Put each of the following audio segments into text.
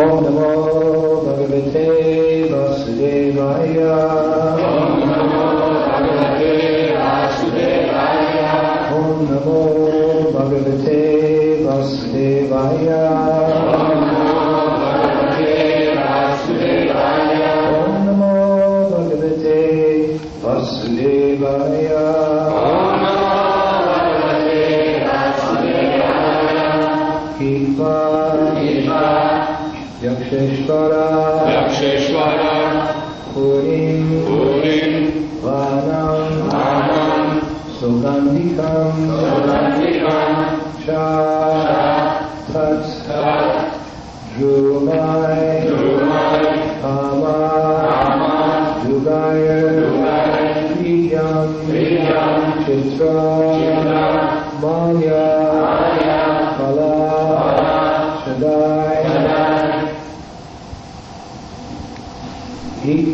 Om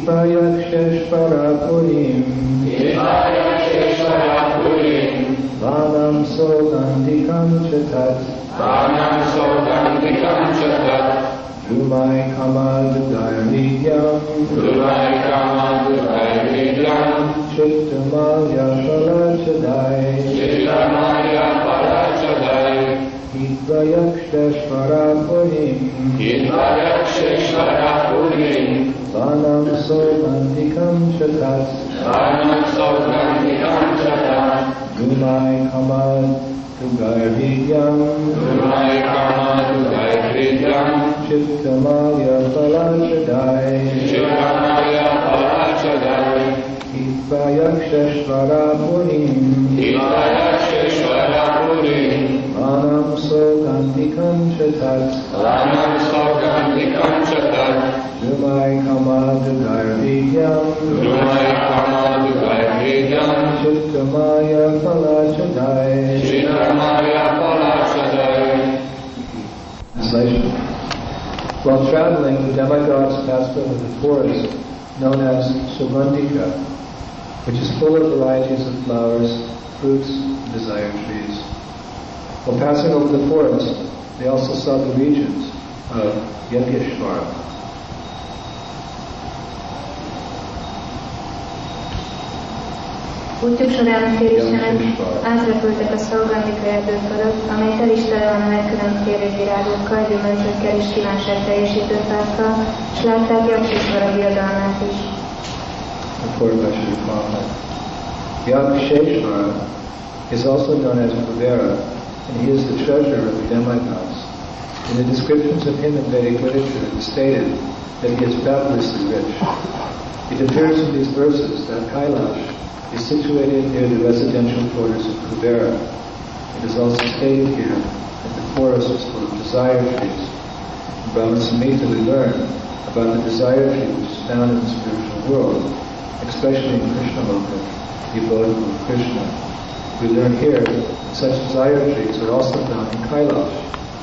Hipayakşeşvarapurim Hipayakşeşvarapurim Vanam sodandikam çetat Vanam sodandikam çetat Rubay kamadı darnidyam Rubay kamadı darnidyam Çıktı maya şala çeday Çıktı maya गयक्षेश्वरा पुरीम् गीतायक्षेश्वरा पुरीम् स्वानां सौगन्धिकं शता स्वानां सौगन्धिकं शता गुणाय हमार तुगर्भियं गुणाय हमार तुगर्भियं चित्तमाय पलाशदाय चित्तमाय पलाशदाय गीतायक्षेश्वरा पुरीम् गीतायक्ष Chatat Chatat. Drumai Kama Dugaya Vidyam Durvai Kama Durvai Vidyam Chittamaya Kala Shaddai Chitramaya Parachadai Translation. While traveling, the demigods passed over the forest known as Sugandhika, which is full of varieties of flowers, fruits, and desired trees. While passing over the forest, they also saw the regions of Yaksheshvara. Útjuk során térésenek átrepültek a szolgandika erdő fölött, amely tel is tele van a legkülönfélő virágokkal, gyümölcsökkel és kívánság teljesítő fákkal, és látták Jaksisvara birodalmát is. According to Sri Prabhupada. Yaksheshvara is also known as Kuvera, and he is the treasurer of the demigods. In the descriptions of him in Vedic literature, it is stated that he is fabulously rich. It appears in these verses that Kailash is situated near the residential quarters of Kubera. It is also stated here that the forest is full of desire trees. In Brahma Samhita we learn about the desire tree which found in the spiritual world, especially in Krishna Loka, the abode of Krishna. We learn here that such desire trees are also found in Kailash,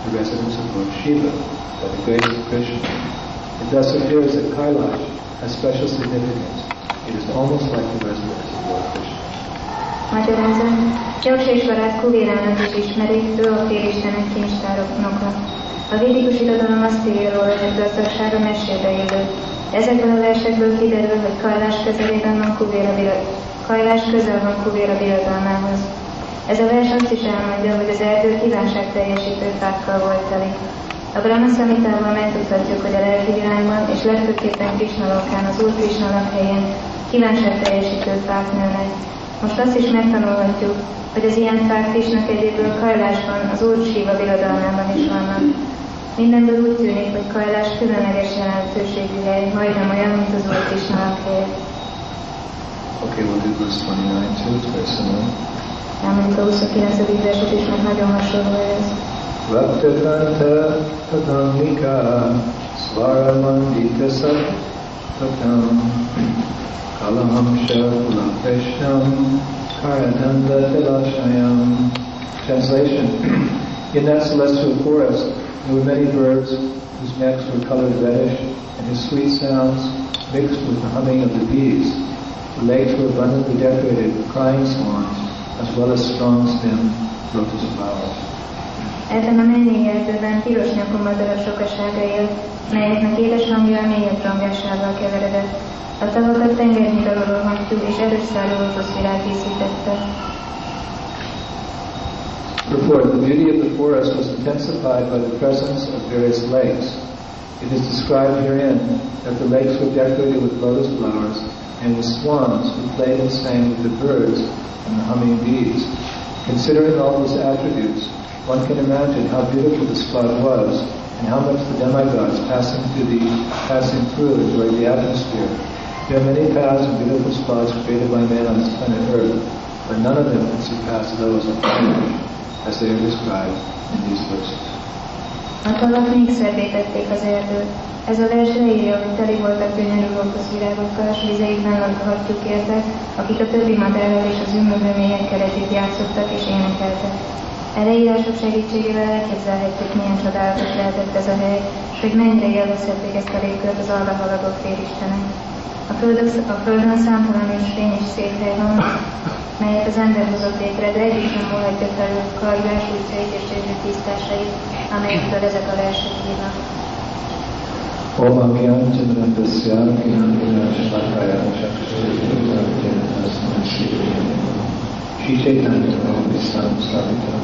the residence of Lord Shiva, by the grace of Krishna. It thus appears that Kailash has special significance. It is almost like the residence of Lord Krishna. Magyarázat, Jaksésvarát Kuvérának is ismerik, ő a félistenek kincstárok noka. A védikus irodalom azt írja róla, hogy gazdagsága mesébe élő. Ezekből a versekből kiderül, hogy Kajlás közelében van Kuvéra. Kajlás közel van Kuvéra birodalmához. Ez a vers azt is elmondja, hogy az erdő kívánság teljesítő fákkal volt teli. A Brahma Samhitával megtudhatjuk, hogy a lelki világban és legfőképpen Krishnalokán, az Úr Krishna lakhelyén kívánság teljesítő fák nőnek. Most azt is megtanulhatjuk, hogy az ilyen fák Krishna kegyéből Kajlásban, az Úr Siva birodalmában is vannak. Mindenből úgy tűnik, hogy Kajlás különleges jelentőségű hely, majdnem olyan, mint az Úr Krishna lakhelye. Okay, we'll do verse 29 too. It's very similar. Elmondjuk a 29. verset is, mert nagyon hasonló ez. Vaktatanta Tatamika Svaramandita Satam Kalahamsha Kulapeshnam Karananda Tilashayam Translation In that celestial forest there were many birds whose necks were colored reddish and whose sweet sounds mixed with the humming of the bees. The lakes were abundantly decorated with crying swans as well as strong stemmed lotus flowers. Ebben a mennyi erdőben piros sokasága melyeknek édes hangja a mélyebb zsongásával keveredett. A tavakat tengernyi daloló hangjú és erős szálló virág díszítette. Report, the beauty of the forest was intensified by the presence of various lakes. It is described herein that the lakes were decorated with lotus flowers and the swans who played and sang with the birds and the humming bees. Considering all those attributes, one can imagine how beautiful the spot was and how much the demigods passing through the passing through enjoyed the atmosphere. There are many paths and beautiful spots created by man on this planet Earth, but none of them can surpass those of as they are described in these verses. A tavak szebbé tették az erdőt. Ez a vers leírja, hogy teli voltak gyönyörű virágokkal, és vizeikben lakhatjuk értek, akik a többi madárral és az ümmögőményekkel együtt játszottak és énekeltek. Eleírások segítségével elképzelhetjük, milyen csodálatos lehetett ez a hely, és hogy mennyire élvezhették ezt a légkört az arra haladó félistenek. A, földön, a földön számtalan és fény és szép hely van, melyet az ember hozott létre, de egyik sem múlhatja felül karjás útjait és csődő tisztásait, amelyektől ezek a versek írnak. Om Agyan Chandrantasya Kinandina Shakaya Shri Chaitanya Visam Savitam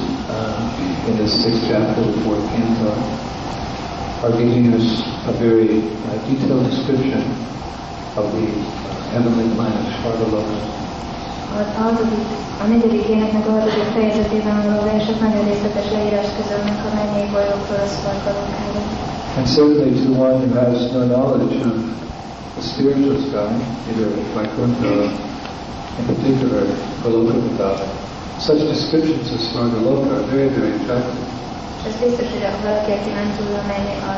uh, in the sixth chapter of the fourth canto are giving us a very uh, detailed description of the uh, heavenly planet Svargaloka. A, a negyedik éneknek a hatodik fejezetében való versek nagyon részletes leírás közölnek a mennyei bolyokról a szvargalokára. And certainly to one who has no knowledge of the spiritual sky, either Vaikuntha, in particular Goloka Vrindavan, such descriptions of Svargaloka are very, very attractive. Ez biztos, hogy valaki, aki nem tud menni a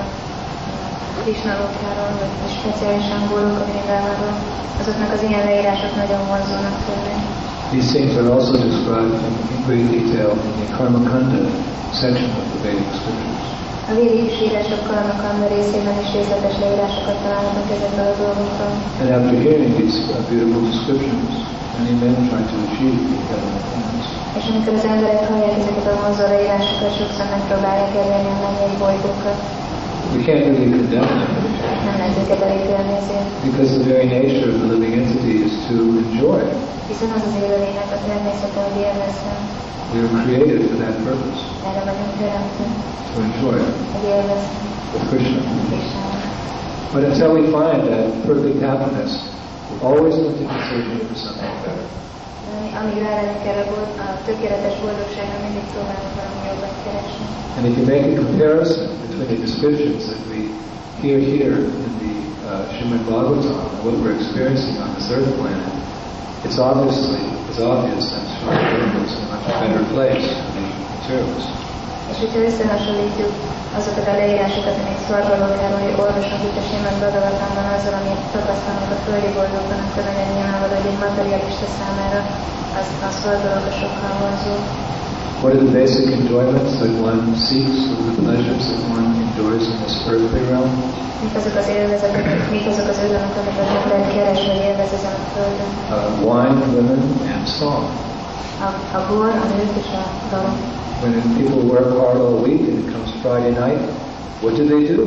Krishna lokáról, vagy speciálisan Goloka Vrindavanról, azoknak az ilyen leírások nagyon vonzónak tőle. These things are also described in great detail in the Karmakanda section of the Vedic scriptures. A védikus írások Karmakanda részében is részletes leírásokat találnak ezekről a dolgokról. And after hearing these uh, beautiful descriptions, many men try to achieve the heavenly planets. És amikor az emberek hallják ezeket a sokszor megpróbálják elérni a mennyei bolygókat. We can't really condemn them Nem lehet őket elítélni ezért. because the very nature of the living entity is to enjoy. Hiszen az az élőlénynek a természete, hogy élvezzen. We were created for that purpose, Erre vagyunk teremtve, to enjoy hogy élvezni with Krishna. Krisnát. But until we find that perfect happiness, always going to for something better. De ami- Amíg rálenünk erre volt, a tökéletes boldogságra mindig próbálunk valami jobbat keresni. And if you make a comparison between the descriptions that we hear here in the uh, Srimad Bhagavatam and what we're experiencing on this earth planet, it's obviously, it's obvious that Sri is a much better place for the materialists. És hogyha összehasonlítjuk azokat a leírásokat, amik szorgalókáról olvasunk itt a Simon azzal, amit a földi boldogban, akkor nagyon nyilvánvaló, hogy egy materialista számára az, a szorgalóka sokkal vonzó. What are the basic enjoyments that one seeks, or the pleasures that one enjoys in this earthly realm? Mik azok az élvezetek, mik azok az örömök, amiket az ember keres vagy élvez ezen a földön. Uh, wine, women, and song. A, a bor, a nők és a dalok. When people work hard all week and it comes Friday night, what do they do?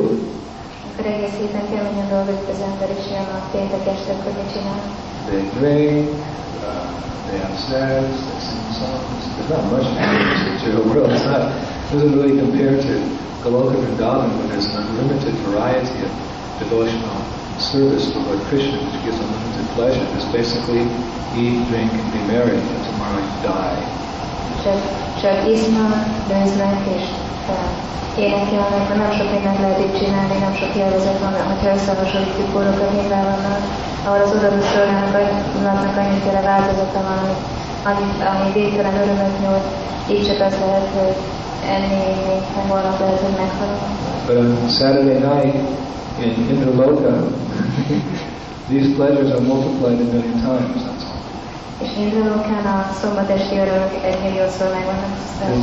Akkor egész héten keményen dolgozik az ember, és jön a péntek este, akkor mit csinál? They drink, uh, they have sex, they sing songs. There's not much in the material world. It's not, it doesn't really compare to Goloka Vrindavan when there's an unlimited variety of devotional service for Lord Krishna, which gives unlimited pleasure. Just basically eat, drink, and be merry, and tomorrow you die. Csak, csak isznak, bőznek és énekelnek, mert nem sok mindent lehet itt csinálni, nem sok élvezet van, hogyha összehasonlítjuk kórokat nyilvánvalóan, ahol az oda szolgálatnak annyiféle változata van, amit ami, ami végtelen örömöt nyújt, így csak az lehet, hogy enni, még holnap lehet, hogy meghalok. But on Saturday night in Indraloka, these pleasures are multiplied a million times. That's all. Indulókán a örömök egy milliószor meg vannak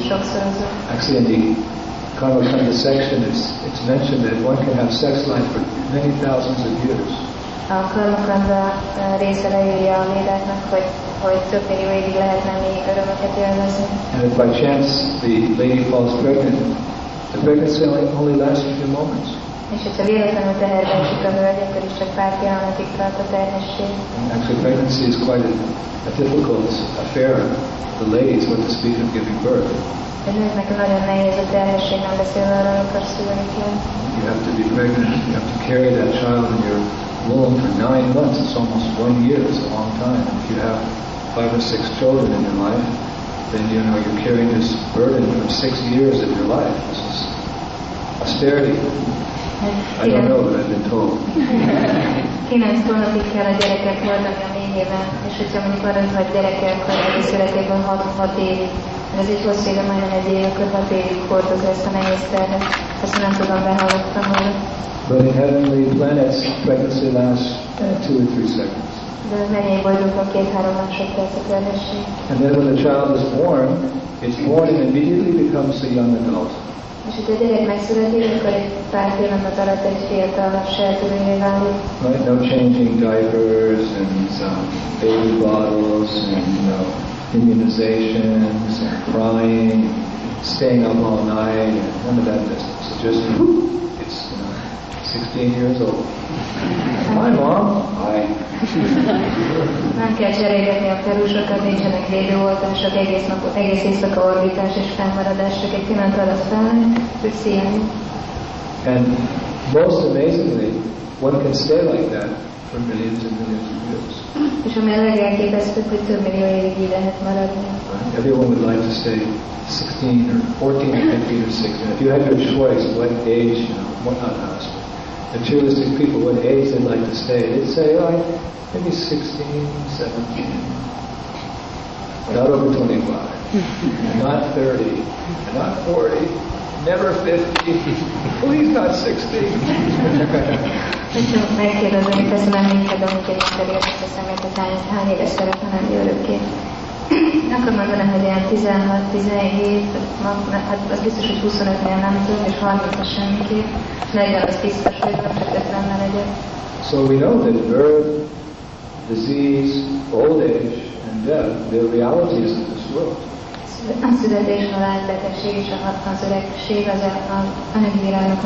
sokszorozva. Actually, in the Karmakanda section, it's, it's mentioned that one can have sex life for many thousands of years. A Karmakanda része leírja a védáknak, hogy, hogy több millió évig lehet menni örömöket élvezni. And if by chance the lady falls pregnant, the pregnancy only, only lasts a few moments. És hogyha véletlenül teherbe esik a hölgy, akkor is csak pár pillanatig tart a terhesség. Actually, pregnancy is quite a, a difficult affair the ladies, what to speak of giving birth. A nőknek nagyon nehéz a terhesség, nem beszél arról, amikor szülni kell. You have to be pregnant, you have to carry that child in your womb for nine months. It's almost one year, it's a long time. If you have five or six children in your life, then you know you're carrying this burden for six years of your life. This is austerity. I don't know, but I've been told. Kilenc hónapig a gyerekek hordani a méhében, és hogyha mondjuk van öt vagy gyereke, akkor egész életében 6 évig. Ez egy hosszú éve, majdnem egy év, akkor 6 évig hordozza ezt a nehéz terhet. Nem tudom, behallottam volna. But in heavenly planets, pregnancy lasts uh, two or three seconds. De a mennyei bolygókon két-három másodperc a terhesség. And then when the child is born, it's born and immediately becomes a young adult. És hogyha a gyerek megszületik, akkor egy pár pillanat alatt egy fiatal válik. Right? No changing diapers and um, baby bottles and you know immunizations and crying, staying up all night, and none of that business. Just it's you know, 16 years old. Hi, mom. Hi. Nem kell cserélgetni a perusokat, nincsenek védőoltások, egész, nap, egész éjszaka orbitás és fennmaradás, csak egy pillanat alatt felmegy, hogy szia. And most amazingly, one can stay like that for millions and millions of years. És ami a legelképesztőbb, hogy több millió évig így lehet maradni. Everyone would like to stay 16 or 14 or 15 or 16. If you had your choice, what age, you know, what not us, materialistic people, what age they'd like to stay, they'd say, oh, maybe 16, 17. Not over 25. not 30. not 40. Never 50. Please not 60. Hogyha megkérdezem, hogy teszem minket, amíg egy ember értett a szemét, hogy hány éves szeretne lenni örökké. Hogy ilyen 16-17, hát az biztos, hogy 25-nél nem és 30 semmiképp. 40 az biztos, hogy van, csak 50 legyek. So we know that birth, disease, old age, and death, they're realities of this world. A születés, halál, betegség és a az öregség az a,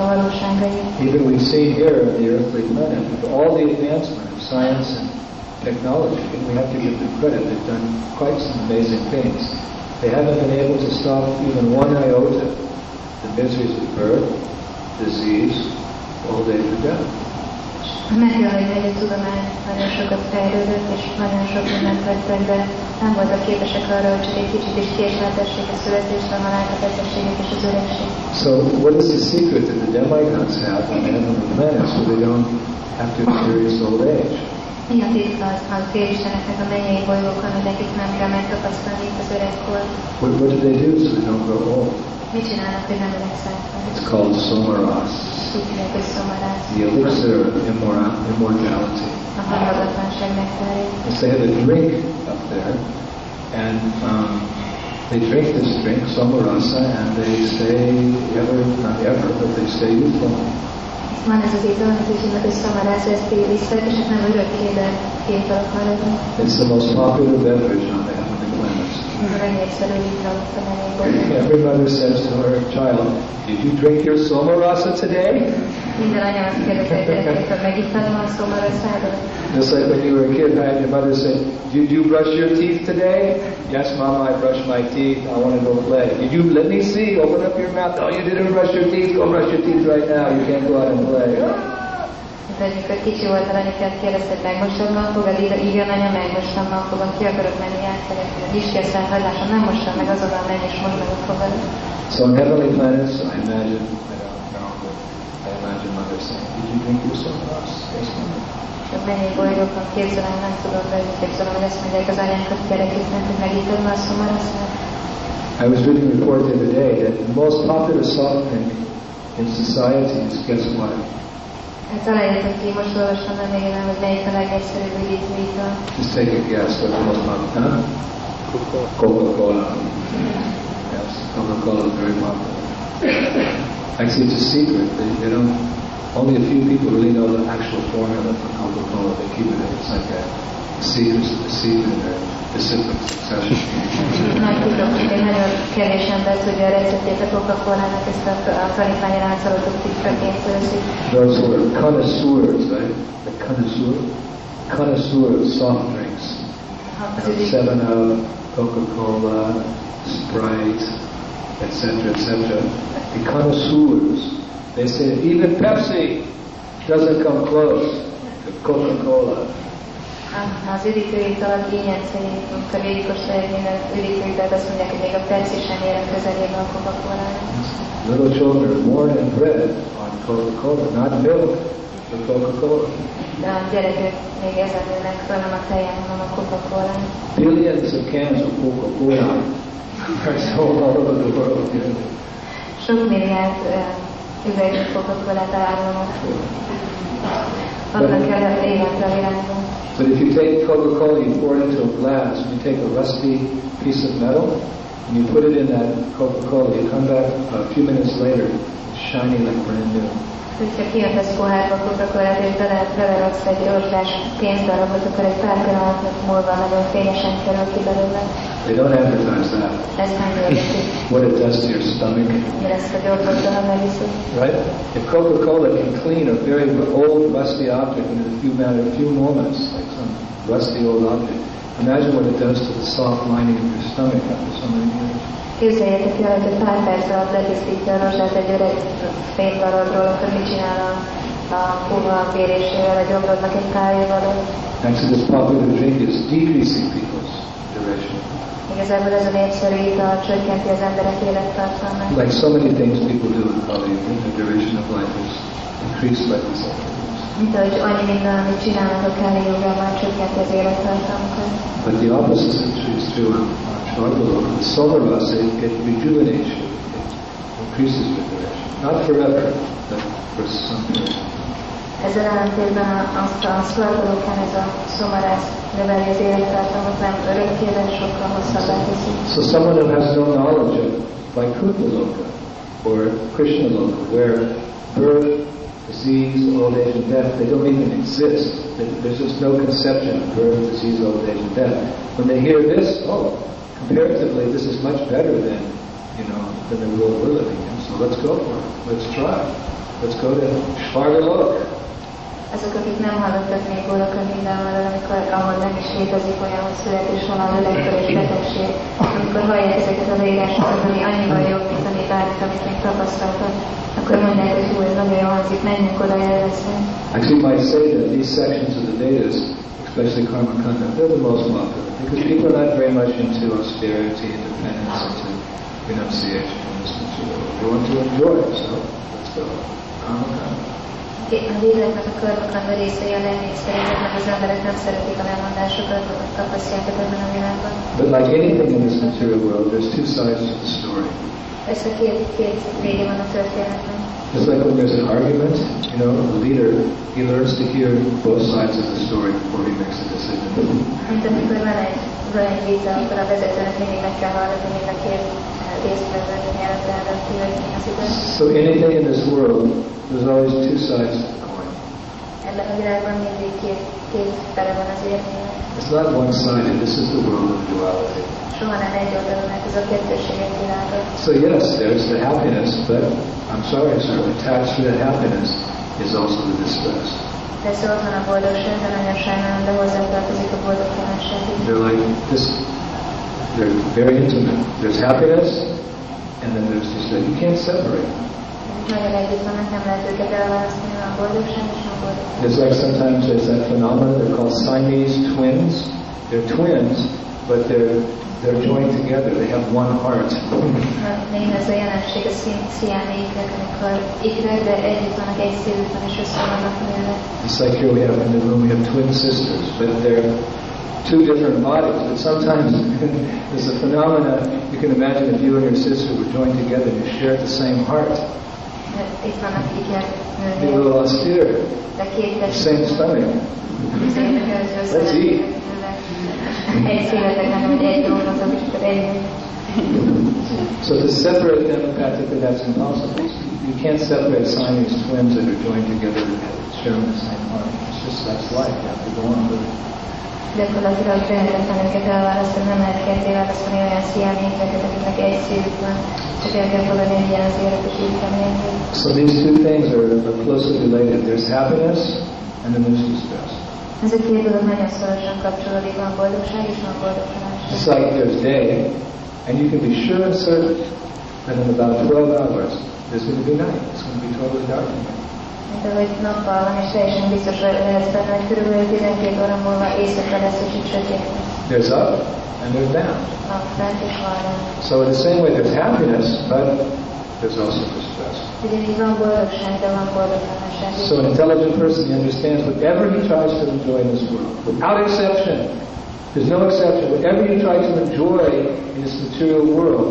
a valóságai. Even we see here on the earthly planet, with all the advancement of science and technology, and we have to give them credit, they've done quite some amazing things. They haven't been able to stop even one iota the miseries of birth, disease, old age, or death. Meg kell, hogy tudomány nagyon sokat fejlődött, és nagyon sok mindent tettek, de nem voltak képesek arra, hogy csak egy kicsit is késleltessék a születést, a halált, a betegséget és az öregség. So what is the secret that the demigods have on the heavenly planets so they don't have to experience old age? A titka az a félisteneknek a mennyei bolygókon, hogy nekik nem kell megtapasztalni az? What, what do they do so they don't grow old? Mit csinálnak, hogy nem öregszenek? It's called somaras, Úgy hívják, hogy szomarász. the elixir of immortality. A halhatatlanság they have a drink up there, and um, they drink this drink, somarasa, and they stay ever, not ever, but they stay youthful. Van ez az és nem örökké, de. It's the most popular beverage Every mother says to her child, Did you drink your somarasa today? Minden anya azt kérdezi, hogy gyerekek, hogy megittam a szomaraszádat? Just like when you were a kid? Your mother said, Did you brush your teeth today? Yes, Mama, I brushed my teeth. I want to go play. Did you, let me see, open up your mouth. Oh, you didn't brush your teeth. Go brush your teeth right now. You can't go out and play. Hát amikor kicsi volt, anyukát kérdezte, hogy megmosod magfogad, Igen, igen, anya, megmostam magfogad, ki akarok menni átszeretni, hogy is kell hajlásom, nem mossam meg, azonnal menj és mosd meg a fogad. So on heavenly planets, I imagine, I don't know, I imagine mother saying, Did you drink your sauce? Yes, mother. Csak mennyi boldogan képzelem, nem tudom, de képzelem, hogy ezt mondják az anyánkat gyereküknek, hogy megítom a szomaraszát. I was reading a report the other day that the most popular soft drink in society is guess what? Hát találjátok ki, most olvastam nem még hogy melyik a legegyszerűbb üdítő ital. Just take a guess what the most popular, huh? Coca-Cola. Yes, Coca-Cola is very popular. Actually, it's a secret. They, they don't, only a few people really know the actual formula for Coca-Cola. They keep it, it's like a secret, a secret in their disciplic succession. Nagy titok, egy nagyon kevés ember tudja a receptét a Coca-Cola-nak, ezt a, a tanítványi láncolatot titkaként. Those who are connoisseurs, right? The connoisseur, connoisseur of soft drinks. Az You know, üdít, Seven Up, Coca-Cola, Sprite, etc., etc. The connoisseurs, they say even Pepsi doesn't come close to Coca-Cola. Az amikor végigkóstolják minden üdítőitalt, azt mondják, hogy még a Pepsi sem ér a közelébe a Coca-Cola-nak. Little children born and bred on Coca-Cola, not milk, but Coca-Cola. De a gyerekek még ezen föl, nem a tejen, hanem a Coca-Cola. Billions of cans of Coca-Cola are sold all over the world. Sok milliárd uh, üvegű Coca-Cola-t But if you take Coca-Cola, you pour it into a glass, and you take a rusty piece of metal, and you put it in that Coca-Cola, you come back a few minutes later, shiny like brand new. Hogyha kijöntesz pohárba Coca-Colát és bele, beleraksz egy pénzdarabot, akkor egy pár múlva nagyon fényesen kerül ki belőle. They don't advertise that. Ez nem hirdetik, What it does to your stomach, de ezt a gyorsan megiszunk. right? If Coca-Cola can clean a very old rusty object in a few matter, a few moments, like some rusty old object, imagine what it does to the soft lining of your stomach after so many years. Képzeljétek el, hogy egy pár perc alatt letisztítja a rozsát egy öreg fénydarabról, akkor mit csinál a, a puha kérésével, a gyomrodnak egy év alatt. Actually, this popular drink is decreasing people's duration. Igazából ez a népszerű ital csökkenti az emberek élettartalmát. Like so many things people do in Kali the duration of life is increased by these activities. Mint ahogy annyi minden, amit csinálnak a Kali jogában, csökkenti az élettartalmukat. But the opposite is true, is true on on The solar rasa, it, it rejuvenates you. It increases your duration. Not forever, but for some period. Ezzel ellentétben azt a szvargolókán ez a szomarász növeli az élettartalmat, nem örökké, sokkal hosszabbá teszi. So someone who has no knowledge of Vaikuntha Loka or Krishna Loka, where birth, disease, old age, and death, they don't even exist. There's just no conception of birth, disease, old age, and death. When they hear this, oh, comparatively, this is much better than, you know, than the world we're living in. So let's go for it. Let's try. Let's go to Shvargalok. Azok, akik nem hallottak még mindenhol, amikor ahol nem is létezik olyan, hogy születésvonal, öregkor és betegség, amikor ezeket ami mint ami bármit, amit még tapasztaltak, akkor mondják, hogy hú, ez nagyon hangzik, menjünk oda. Actually, you might say that these sections of the Vedas, especially Karma Kanda, they're the most popular because people are not very much into austerity, independence, into renunciation in this material. They want to enjoy it, so let's go. Um, Karma Kanda. A léleknek a körmakanda részei a legnépszerűbbek, mert az emberek nem szeretik a lemondásokat, a tapasztják ebben a világban. But like anything in this material world, there's two sides to the story. Persze két, két vége van a történetnek. Just like when there's an argument, you know, the leader, he learns to hear both sides of the story before he makes a decision. Mint amikor van egy, van egy vita, akkor a vezetőnek mindig meg kell hallgatni mind a két résztvevő nyelvet, ki, hogy mi az igaz. So anything in this world, there's always two sides to the coin. Ebben a világban mindig két, két fele van az érmének. It's not one-sided. This is the world of duality. Soha nem egy oldalon, mert ez a kettőséget világa. So yes, there's the happiness, but I'm sorry, sir, attached to that happiness is also the distress. Persze ott van a boldogság, de nagyon sajnálom, de hozzátartozik a boldogtalanság is. They're like this, they're very intimate. There's happiness, and then there's distress. You can't separate. It's like sometimes there's that phenomenon, they're called Siamese twins. They're twins, but they're they're joined together. They have one heart. Még ez a jelenség a szí- sziámi ikrek, amikor ikrek, de együtt vannak egy szívükben, és össze vannak. It's like here we have in the room, we have twin sisters, but they're two different bodies. But sometimes there's a phenomena, you can imagine if you and your sister were joined together and you shared the same heart. De Itt vannak ikrek, It'd be a little austere, the same stomach. Let's eat. Egy szívetek, nem, hogy egy dolgozat, és akkor egy So to separate them practically, that's impossible. You can't separate Siamese twins that are joined together sharing the same heart. It's just that's life. You have to go on with it. Gyakorlatilag lehetetlen őket elválasztani, nem lehet ketté választani olyan sziáményeket, akiknek egy szívük van, csak el kell fogadni, hogy ilyen az élet, és így kell élni. So these two things are, are closely related. There's happiness and then there's distress. Ez a két dolog nagyon szorosan kapcsolódik, van boldogság és van boldogtalanság. It's like there's day, and you can be sure and certain that in about 12 hours there's going to be night. It's going to be totally dark. Mint ahogy nappal és teljesen biztos lehetsz benne, hogy körülbelül 12 óra múlva éjszaka lesz, így sötét. There's up and there's down. Nap fent és van lent. So in the same way, there's happiness, but there's also distress. Ugyanígy van boldogság, de van boldogtalanság. is. So an intelligent person understands whatever he tries to enjoy in this world, without exception. There's no exception. Whatever you try to enjoy in this material world,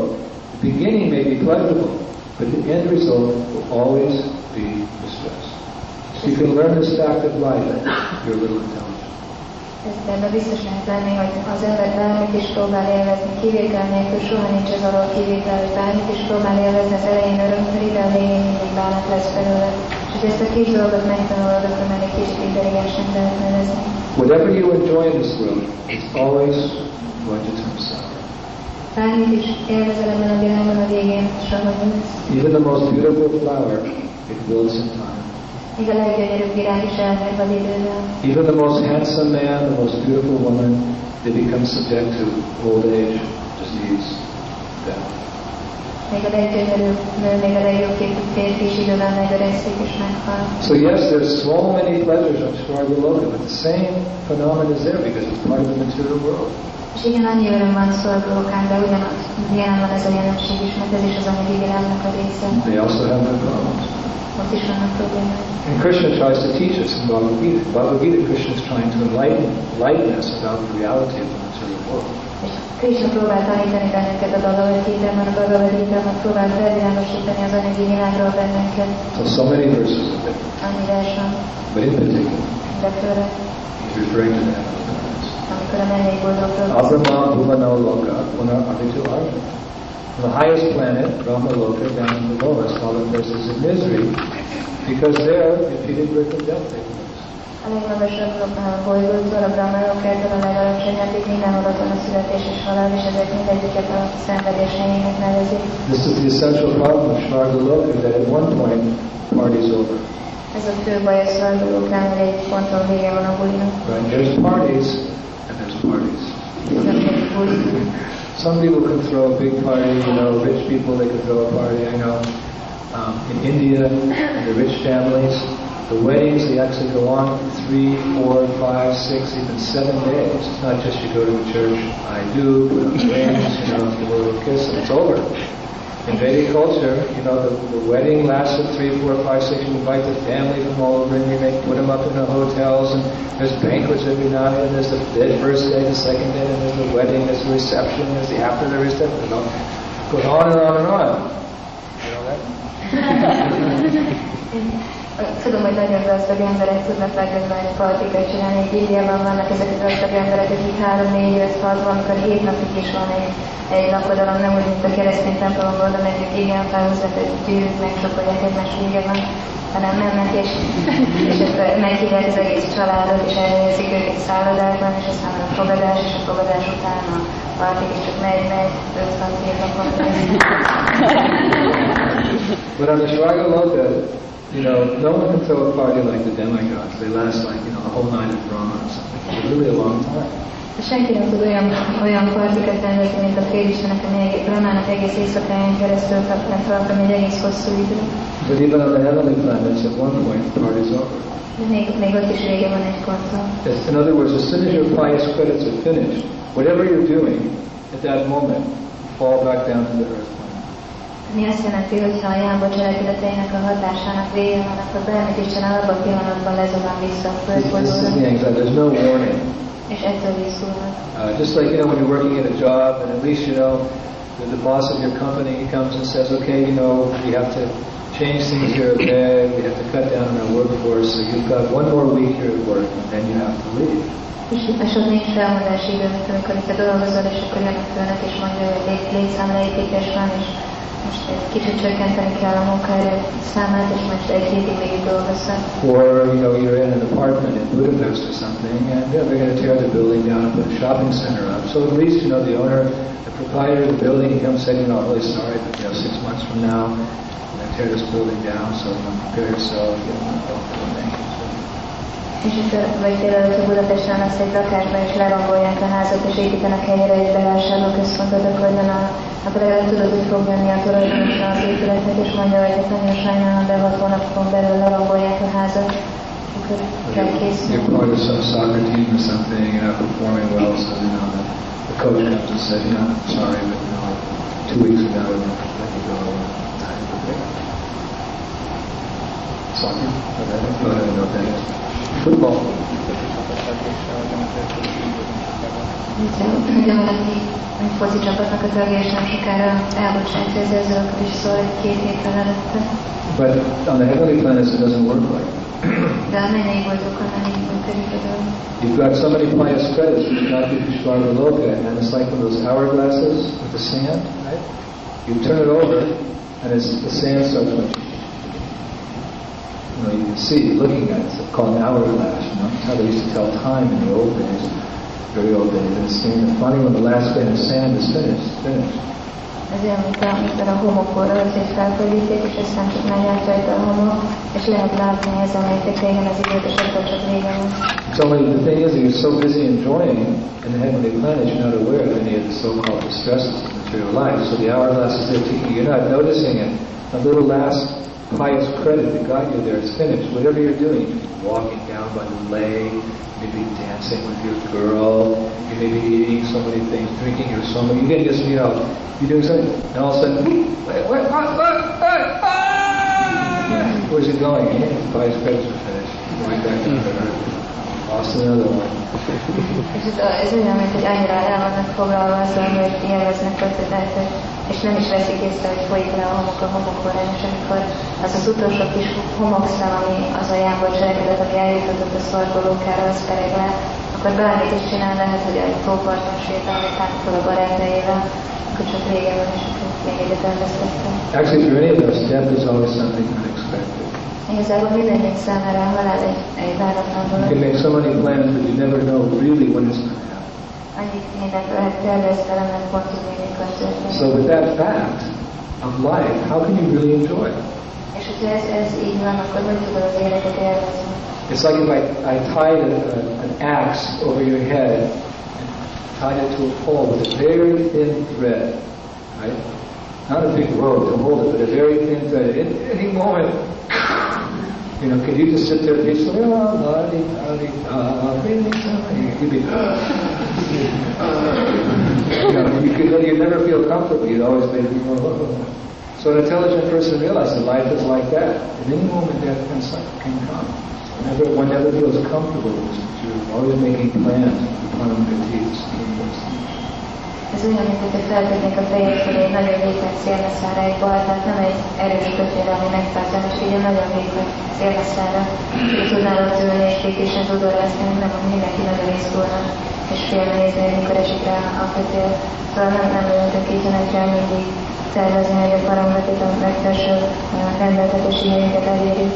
the beginning may be pleasurable, but the end result will always be distress. You can learn this fact of life. You're a little intelligent. Ez ebben biztos lehet lenni, hogy az ember bármit is próbál élvezni, kivétel nélkül soha nincs alól kivétel, hogy bármit is próbál élvezni, az elején örömteli, de a végén mindig bánat lesz belőle. És hogy ezt a dolgot megtanulod, akkor meg egy kicsit lehet nevezni. Whatever you enjoy in this world, it's always going to turn sour. Bármit is élvezel ebben a világban, a végén soha nincs. Even the most beautiful flower, it wilts in time. Even the most handsome man, the most beautiful woman, they become subject to old age, disease, death. So yes, there's so many pleasures on Svargaloka, but the same phenomenon is there because it's part of the material world. És igen, annyi öröm van de ugyanaz van ez a jelenség is, mert ez is az anyagi világnak a része. They also have their problems. Ott is vannak problémák. And Krishna tries to teach us in Bhagavad Gita. Bhagavad Gita, Krishna is trying to enlighten, enlighten us about the reality of the material world. Krishna próbál tanítani bennünket a Bhagavad Gita-ban, a Bhagavad Gita-ban próbál felvilágosítani az anyagi világról bennünket. So, so many verses of it. Annyi vers van, But in particular, de főle, he's referring to that. amikor a mennyei Abrahma Bhuvana Loka Punar Avitu Arjuna. From the highest planet, Brahma Loka, down to the lowest, all the places of misery, because there repeated birth and death take place. A legmagasabb bolygótól, a Brahmanokától a legalacsonyabbig mindenhol ott van a születés és halál, és ezek mindegyiket a szenvedés helyének nevezik. This is the essential problem of Shvargaloka, that at one point, party's over. Ez a fő baj a szolgálóknál, hogy egy ponton vége van a bulinak. Right? There's parties, and there's parties. Some people can throw a big party, you know, rich people, they can throw a party. I know um, in India, in the rich families, the weddings, they actually go on three, four, five, six, even seven days. It's not just you go to the church, I do, put rings, you know, give a little kiss, and it's over. In Vedic culture, you know, the, the wedding lasted three, four, five, six. You invite the family from all over, and you make, put them up in the hotels, and there's banquets every night, and there's the, the first day, the second day, and there's the wedding, there's the reception, there's the after the reception. You know, it goes on and on and on. You know that? Tudom, hogy nagyon gazdag emberek tudnak nagyon nagy partikat csinálni. Egy Indiában vannak ezek a gazdag emberek, akik három, négy, öt, hat, van, amikor hét napig is van egy, egy lakodalom, nem úgy, mint a keresztény templomban, oda megyünk, igen, felhozzák egy gyűrűt, megcsokolják egymás vége van, hanem mennek, és, és meghívják az egész családot, és elhelyezik őket szállodákban, és aztán a fogadás, és a fogadás után a partik, és csak megy, megy, 5-6 hét napon. But the Shvargaloka, you know, no one can throw a party like the demigods. They last like, you know, a whole night of Brahma or something. It's really a long time. Senki nem tud olyan, olyan partikat rendezni, mint a félistenek, ami Brahmának egész éjszakáján keresztül kapnak ami egy egész hosszú idő. But even on the heavenly planets, at one point, the party's over. De még, még ott is vége van egy ponton. It's- In other words, as soon as your pious credits are finished, whatever you're doing, at that moment fall back down to the earth. Mi azt jelenti, hogy ha a a hatásának vége van, akkor bármit is csinál, abban a pillanatban lezuhan vissza a This, this is the földbolygóra, anxiety. There's no warning. és ettől visszulnak. Uh, just like, you know, when you're working at a job, and at least, you know, the, the boss of your company comes and says, okay, you know, we have to change things here and there, we have to cut down on our workforce, so you've got one more week here at work, and then you have to leave. És, és ott nincs felmondási idő, mint amikor itt dolgozol, és akkor jön a főnök, és mondja, hogy lég, létszámleépítés van, és most egy kicsit csökkenteni kell a munkaerő és most egy hétig még itt dolgozhat. Or, you know, you're in an apartment in Budapest or something, and you know, they're going to tear the building down and put a shopping center up. So at least, you know, the owner, the proprietor of the building comes saying, you know, I'm really sorry, but, you know, six months from now, we're going to tear this building down, so you know, prepare yourself, you know, don't do anything. És itt, vagy például, hogyha Budapesten lesz egy lakásban, és lerombolják a házat, és építenek helyére egy bevásárlóközpontot, akkor, jön a, akkor legalább tudod, hogy fog jönni a tulajdonosa az épületnek, és mondja, hogy ezt nagyon sajnálom, de hat hónapon belül lerombolják a házat, akkor kell készülni. You're part of some soccer team or something, you're not performing well, so, you know, the, the coach comes and says, you know, I'm sorry, but, you know, two weeks from now, we're let you go. Time to prepare. Soccer? No, I don't know what that is. Football. Egy foci csapatnak a tagja, és nem sokára elbocsátja az ezzelőket, és szól egy két héttel előtte. But on the heavenly planets, it doesn't work like that. De a mennyei bolygókon nem így működik a dolog. You've got so many pious credits, be Vishwara Loka, and it's like one of those hourglasses with the sand, right? You turn it over, and it's the sand starts going. You know, you can see, looking at it, it's called an hourglass, you know? That's how they used to tell time in the old days, very old days. And it's kind of funny when the last grain of sand is finished, finished. Ez olyan, mint a- amikor a homokból rajzét felfordítják, és aztán csak megjárta rajta a homok, és lehet látni ezen, hogy régen az időt, és akkor csak vége van. It's only the thing is you're so busy enjoying in the heavenly planet, you're not aware of any of the so-called distresses of material life. So the hourglass is there ticking. You're not noticing it. A little last pious credit that got you there is finished. Whatever you're doing, you may be walking down by the lake, maybe dancing with your girl, you may be eating so many things, drinking your so many. You can just, you know, you're doing something, and all of a sudden, wait, wait, what, what, what, ah! Where's it going? Yeah, the pious credits are finished. Going back to the earth. Lost another one. És ez, olyan, mint hogy annyira el vannak foglalva azzal, hogy élveznek ötletet, és nem is veszik észre, hogy folyik le a homok a homokon, és amikor az az utolsó kis homokszal, ami az a jámbor cselekedet, ami eljutott a szorgolókára, az pereg le, akkor bármit is csinál, lehet, hogy egy tóparton sétál, vagy táncol a barátnőjével, akkor csak vége van, és akkor még egyet elvesztettem. Actually, for any of us, death is always something unexpected. Igazából mindenki számára a halál egy, egy váratlan You dolog. can make so many plans, but you never know really when it's So with that fact of life, how can you really enjoy it? És hogyha ez, ez így van, akkor hogy tudod az életet élvezni? It's like if I, I tied a, a, an axe over your head and tied it to a pole with a very thin thread, right? Not a big rope to hold it, but a very thin thread. At any moment, you know, can you just sit there peacefully? La-di, da-di, da, you'd be, you know, you could, you'd never feel comfortable. You'd always be, so an intelligent person realizes life is like that. At any moment, death can, can come. Whenever one never feels comfortable this always making plans become good deeds. Ez olyan, mint hogyha feltennék a fölé egy nagyon vékony szélmeszára egy bal, tehát nem egy erős kötére, ami megtartja, és így egy nagyon vékony szélmeszára. Így tudnál ott ülni és békésen udorlászni, nem, hogy mindenki nagyon izgulna, és félne nézni, hogy mikor esik rá a kötél. Szóval nem, nem olyan tökéletesen kell mindig tervezni, hogy a parangatit a rendeltetési helyeket elérjük.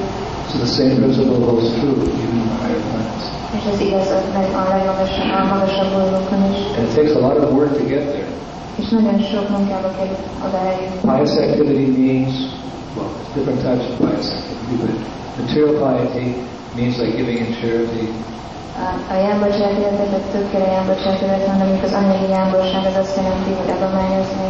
So the same principle holds true even in the higher planets. És ez igaz a legmagasabb, a magasabb bolygókon is. And it takes a lot of work to get there. És nagyon sok munkába kell oda eljutni. Pious activity means, well, different types of pious activity, but material piety means like giving in charity, A- A többféle jámborságélet van, az anyagi jámborság, az azt jelenti, hogy adományozni,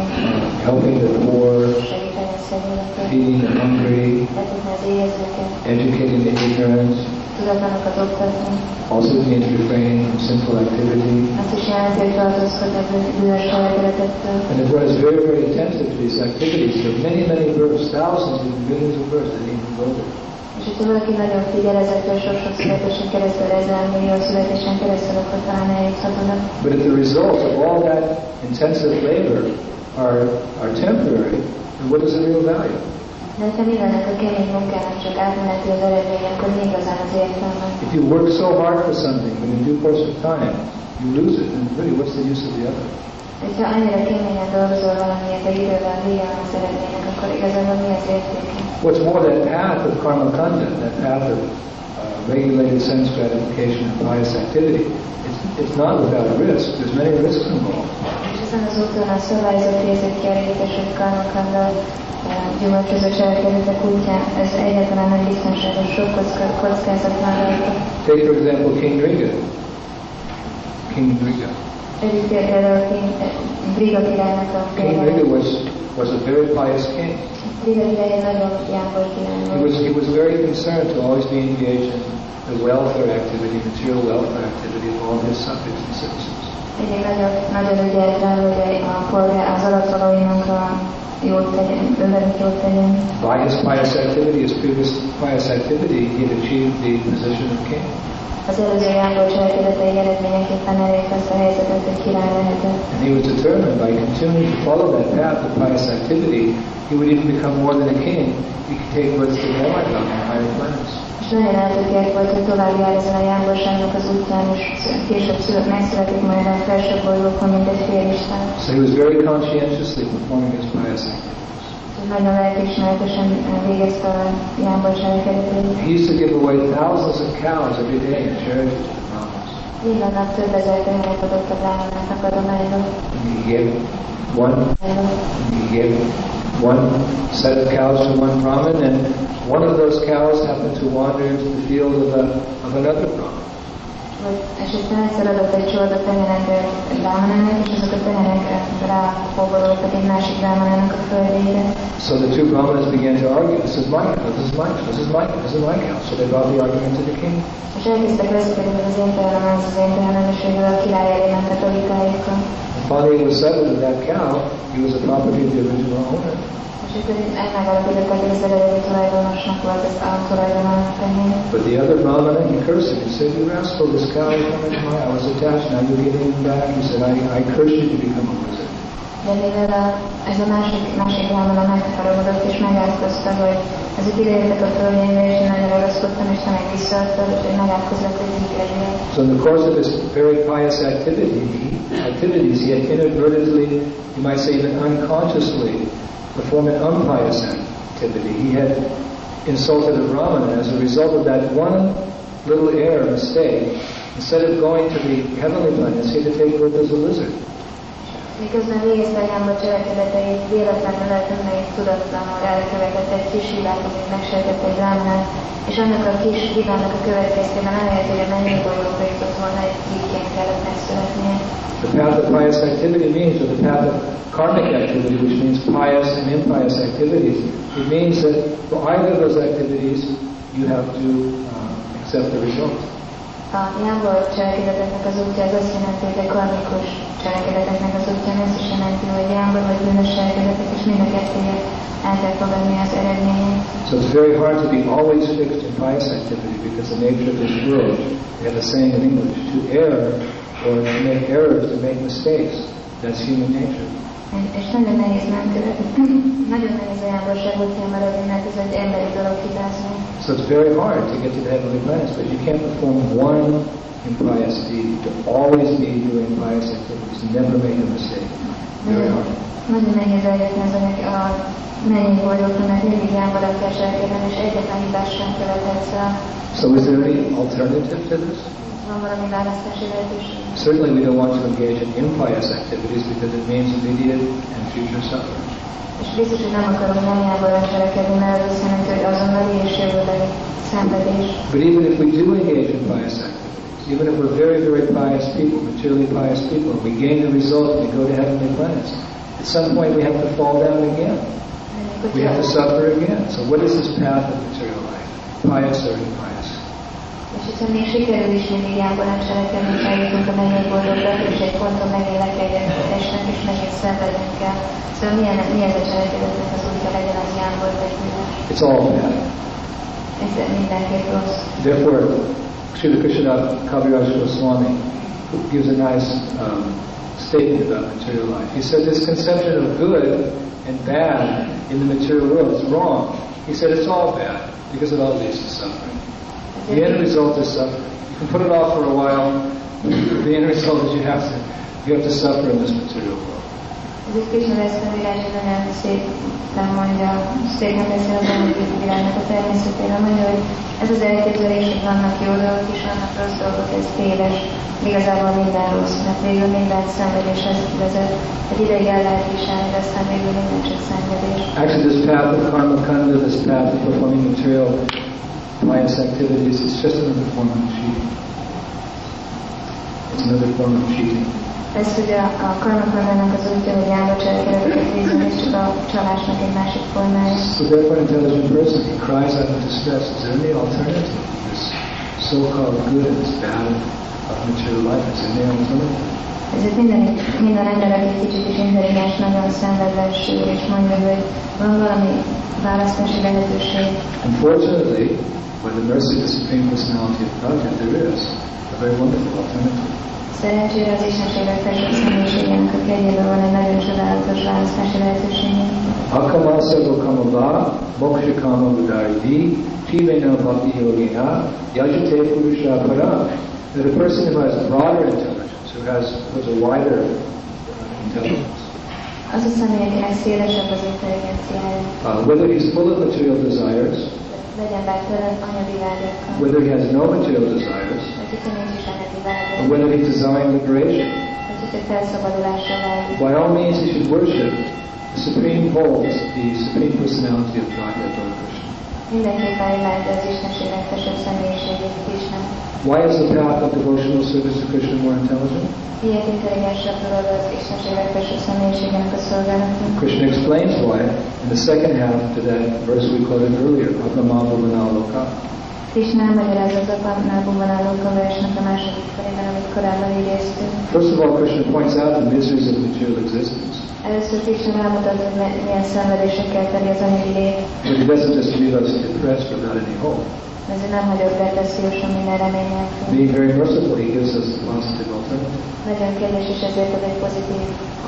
helping the poor, segíteni a szegényeket, feeding the hungry, letetni az éhezőket, educating the ignorant, tudatlanokat oktatni. Also it means refraining from sinful activity. Azt is jelenti, hogy tartózkodni a bűnös cselekedetektől. And the Buddha is very, very attentive to these activities. There are many, many verses, thousands and millions of verses that he can go to. És hogyha valaki nagyon figyel ezekre sok-sok születésen keresztül, millió születésen keresztül, akkor talán eljuthat oda. But if the results of all that intensive labor are, are temporary, then what is the real value? De ha mindennek a kemény munkának csak átmeneti az eredmény, akkor mi igazán az értelme? If you work so hard for something, but in due course of time, you lose it, then really what's the use of the other? Hogyha annyira keményen dolgozol valamiért, de idővel vége van az eredménynek, akkor igazából mi az értéke? What's more, that path of karma kanda, that path of uh, regulated sense gratification and pious activity, it's, it's not without risk. There's many risks involved. És ezen az úton a szabályzott érzékkielégítés, hogy karmakanda gyümölcsöző cselekedetek útján, ez egyáltalán nem biztonságos, sok kocka, kockázat van rajta. Take, for example, King Nriga. King Nriga. Egyik King Nriga királynak a King Nriga példája. was, was a very pious king. Briga király egy nagyon jámbor király He was, he was very concerned to always be engaged in the welfare activity, material welfare activity of all his subjects and citizens. Egyik nagyon, nagyon ügyelt rá, hogy a polgár, az a jót tegyen, ővelük jót tegyen. By his pious activity, his previous pious activity, he had achieved the position of king. Az előző jámbor cselekedetei eredményeképpen elérte azt a helyzetet, hogy király lehetett. And he was determined by continuing to follow that path of pious activity, he would even become more than a king. He could take birth to Dharma on higher planets. És nagyon eltökélt volt, hogy tovább jár ezen a jámborságnak az útján, és később szület, megszületik majd a felső bolygókon, mint egy félisten. So he was very conscientiously performing his pious activities. Nagyon lelkismeretesen eh, végezte a jámbor cselekedetét. He used to give away thousands of cows every day in charity to the Brahmins. Minden nap több ezer tehenet adott a. He gave one He gave one set of cows to one Brahmin, and one of those cows happened to wander into the field of, a, of another Brahmin. Vagy esetleg egyszer adott egy csorda tehenet brámanának, és azok a tehenek ráfogolódtak egy másik brámanának a földjére. So the two Brahmanas began to argue. This is my cow. This is my cow. This is my cow. This is my cow. So they brought the argument to the king. És elkezdtek veszekedni, az én tehenem, ez az én tehenem, és végül király elé mentek a finally, it was settled that cow, he was a property of the original owner. But the other Brahmana, he cursed him. He said, "You rascal! This cow is coming to my. I was attached. Now you're giving him back." He said, "I, I curse you to become a wizard." De mivel a, ez a másik, másik és megátkozta, hogy ezek idejöttek a és én nagyon ragaszkodtam, és meg visszaadtad, és hogy megátkozott egy. So in the course of his very pious activity, activities, he had inadvertently, you might say even unconsciously, performed an unpious activity. He had insulted a Brahmana. As a result of that one little error, mistake, instead of going to the heavenly planets, he had to take birth as a lizard. Miközben végezte a jámbor cselekedeteit, véletlenül hogy meg tudatlanul elkövetett egy kis hibát, amit megsejtett egy brámnál, és annak a kis hibának a következtében ahelyett, hogy a mennybolyókra jutott volna, egy vígként kellett megszületnie. The path of pious activity means, or the path of karmic activity, which means pious and impious activities, it means that for either of those activities, you have to uh, accept the result. A jámbor cselekedeteknek az útja az azt jelenti, hogy a karmikus cselekedeteknek az útja is jelenti, hogy vagy bűnös cselekedetek, és mind a el kell fogadni az eredményét. So it's very hard to be always fixed in pious activity because the nature of this world, we have a saying in English, to err or to make errors, to make mistakes, that's human nature. És nagyon nehéz nagyon nehéz a jámborság útján maradni, mert ez egy emberi dolog hibázni. So it's very hard to get to the heavenly planets, but you can't perform one impious deed. To always be doing pious activities, never make a mistake. Very hard. Nagyon nehéz eljutni az anyag a mennyi boldogra, mert mindig kell cselekedni, és egyetlen hibás sem követhetsz el. So is there any alternative to this? Van valami választási lehetőség? Certainly we don't want to engage in impious activities because it means immediate and future suffering. És biztos, hogy nem akarok nem cselekedni, mert az azt jelenti, hogy azonnali és jövőbeli szenvedés. But even if we do engage in pious activities, even if we're very, very pious people, materially pious people, and we gain the result and we go to heavenly planets, at some point we have to fall down again. We have to suffer again. So what is this path of material life? Pious or impious? És hogyha még sikerül is mindig jámbolan cselekedni, eljutunk a mennyei boldognak, és egy ponton megint lekegyetesnek, és megint szenvedünk el. Szóval milyen, milyen a cselekedetnek az útja legyen az jámbor. It's all bad. Ez mindenképp rossz. Therefore, Srila Krishna Kaviraj Goswami gives a nice um, statement about material life. He said this conception of good and bad in the material world is wrong. He said it's all bad because it all leads to suffering. The end result is suffering. You can put it off for a while, but the end result is you have to you have to suffer in this material world. Ez egy Krishna Vesztavirás nagyon szép nem mondja, szépen beszél az anyagi világnak a természetéről, mondja, hogy ez az elképzelés, hogy vannak jó dolgok is, vannak rossz dolgok, ez téves. Igazából minden rossz, mert végül minden szenvedéshez vezet. Egy ideig el lehet viselni, de aztán végül minden csak szenvedés. Actually, this path of karma kanda, this path of performing material pious activities, it's just another form of cheating. It's another form of cheating. Ez, hogy a, a karmakandának az útja, hogy álba cselekedeteket végzünk, és a csalásnak egy másik formája. So therefore, an intelligent person, he cries out in distress, is there any alternative to this so-called good and this bad material life? Is there any alternative? Ezért minden, minden ember, aki egy kicsit is nagyon és mondja, hogy van valami választási lehetőség. Unfortunately, by the mercy of the Supreme Personality of Godhead, there is a very wonderful alternative. Szerencsére az Istenségek felső személyiségének a kegyéből van egy nagyon csodálatos választási lehetőség. Akamasa Gokamava, Moksha Kama Tivena Bhakti Yogina, Yajate Purusha Para. That a person who has broader intelligence, who has, who has a wider uh, intelligence, Az a személy, akinek szélesebb az intelligenciája, uh, whether he's full of material desires, legyen bár tőle anyagi vágyakkal, whether he has no material desires, vagy hogyha nincs is anyagi or whether he desiring liberation, vagy hogyha felszabadulásra vágyik. by all means he should worship the Supreme Holes, the Supreme Personality of Godhead, Lord Krishna. Why is the path of devotional service to Krishna more intelligent? Miért intelligensebb dolog az Istenség legfelsőbb személyiségének a szolgálatunk? Krishna explains why in the second half to that verse we quoted earlier, Atmamabhavanaloka. Krishna elmagyarázza az apámnál álló versnek a második felében, amit korábban idéztünk. First of all, Krishna points out the miseries of material existence. Először Krishna rámutat, hogy me- milyen szenvedésekkel teli az anyagi lét, But he doesn't just leave us depressed without any hope. Nem hagyott depressziósan minden remény nélkül. Being very merciful, he gives us a positive alternative. Nagyon kérdés, és ezért ad egy pozitív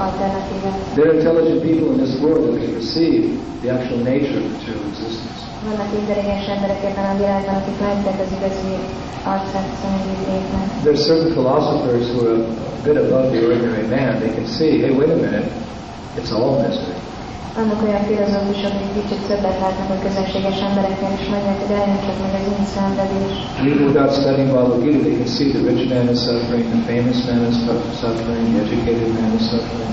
alternatívát. There are intelligent people in this world that can perceive the actual nature of material existence. Vannak intelligens emberek ebben a világban, akik látják az igazi arcát az anyagi létnek. There are certain philosophers who are a bit above the ordinary man. They can see, hey, wait a minute, it's all misery. Vannak olyan filozófusok, akik kicsit többet látnak a közönséges embereknél, és mondják, hogy eljön csak meg az szenvedés. Even without studying Bhagavad Gita, they can see the rich man is suffering, the famous man is suffering, the educated man is suffering.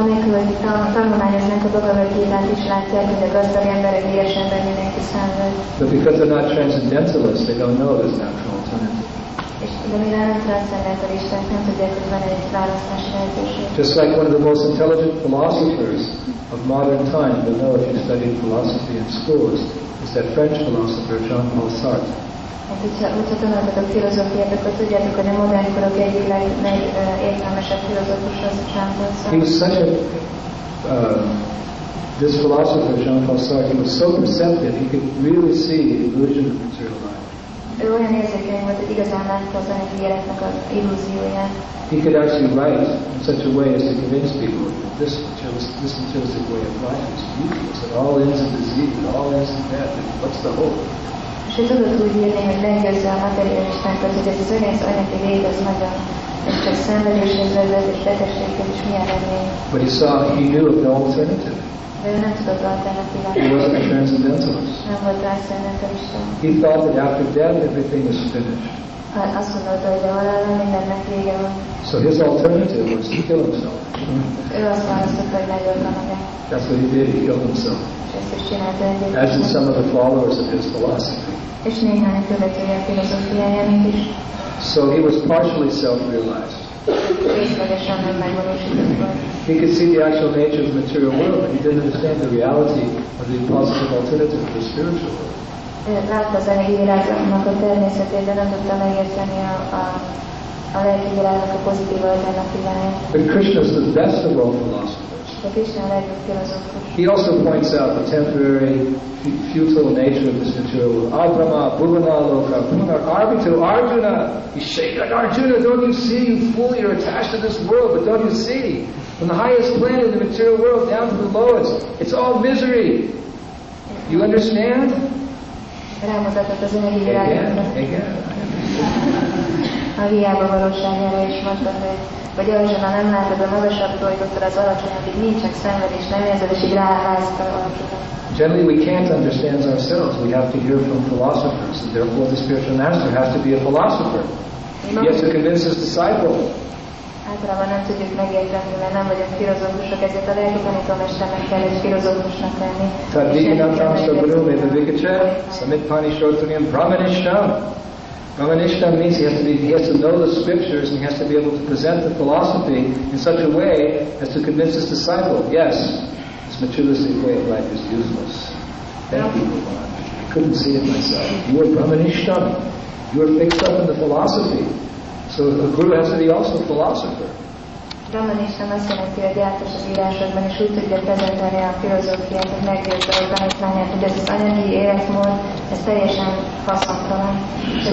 Anélkül, hogy tan- tanulmányoznak a Bhagavad Gita-t is látják, hogy a gazdag ember, a híres ember mindenki szenved. But because they're not transcendentalists, they don't know there's natural actual alternative. Just like one of the most intelligent philosophers of modern time, you'll know if you studied philosophy in schools, is that French philosopher Jean-Paul Sartre. Hát, hogyha, hogyha tanultatok filozófiát, akkor tudjátok, hogy a modern korok egyik legértelmesebb filozófus az Jean-Paul He was such a, uh, this philosopher Jean-Paul Sartre, he was so perceptive, he could really see the illusion of material life. Ő olyan érzékeny volt, hogy igazán látta az anyagi életnek az illúzióját. He could actually write in such a way as to convince people that this this materialistic way of life is useless. It all ends in disease. It all ends in death. What's the hope? És ő tudott úgy írni, hogy legyőzze a materialistákat, hogy ez az egész anyagi lét az nagyon ez csak szenvedéshez vezet, és betegséghez is milyen remény. But he saw, he knew of no alternative. De ő nem tudott alternatívát. He wasn't a transcendentalist. Nem volt transzendentalista. He thought that after death everything was finished. Hát azt gondolta, hogy a halálban mindennek vége van. So his alternative was to kill himself. Ő azt választotta, hogy megölte magát. That's what he did. He killed himself. És ezt is csinálta As did some of the followers of his philosophy. És néhány követője a filozófiájának is. So he was partially self-realized. Részlegesen nem megvalósított volt. He could see the actual nature of the material world, but he didn't understand the reality of the positive alternative of the spiritual world. Eh, látta az anyagi világnak a természetét, de nem tudta megérteni a, a, a lelki világnak a pozitív alternatíváját. But Krishna is the best of all philosophers. De Krishna a legjobb filozófus. He also points out the temporary, futile nature of this material world. Abrahma, Bhuvana, Loka, Punar, Arbito, Arjuna. He's shaking Arjuna, don't you see, you fool, you're attached to this world, but don't you see? From the highest plane in the material world down to the lowest, it's all misery. You understand? Again, again. a hiába valóságára is mondta, hogy nem látod a magasabbtól, jutottad az alacsonyabbig, nincs csak szenvedés, nem érzed, és így. Generally, we can't understand ourselves. We have to hear from philosophers, and therefore the spiritual master has to be a philosopher. He has to convince his disciple. Általában nem tudjuk megérteni, mert nem vagyunk filozófusok, ezért a lelki tanítómesternek kell egy filozófusnak lenni. És nekik Tadvikinatam kell Saburu megérteni. Medavikachat Brahmanishtam means he has to be he has to know the scriptures and he has to be able to present the philosophy in such a way as to convince his disciple, yes, this materialistic way of life is useless. Thank you, Bhagavan. I couldn't see it myself. You are Brahmanishtam. You are fixed up in the philosophy. So a guru has to be also a philosopher. Azt jelenti, hogy jártas az írásokban, és úgy tudja prezentálni a filozófiát, hogy meggyőzze a tanítványát, hogy ez az anyagi életmód, ez teljesen haszontalan. So,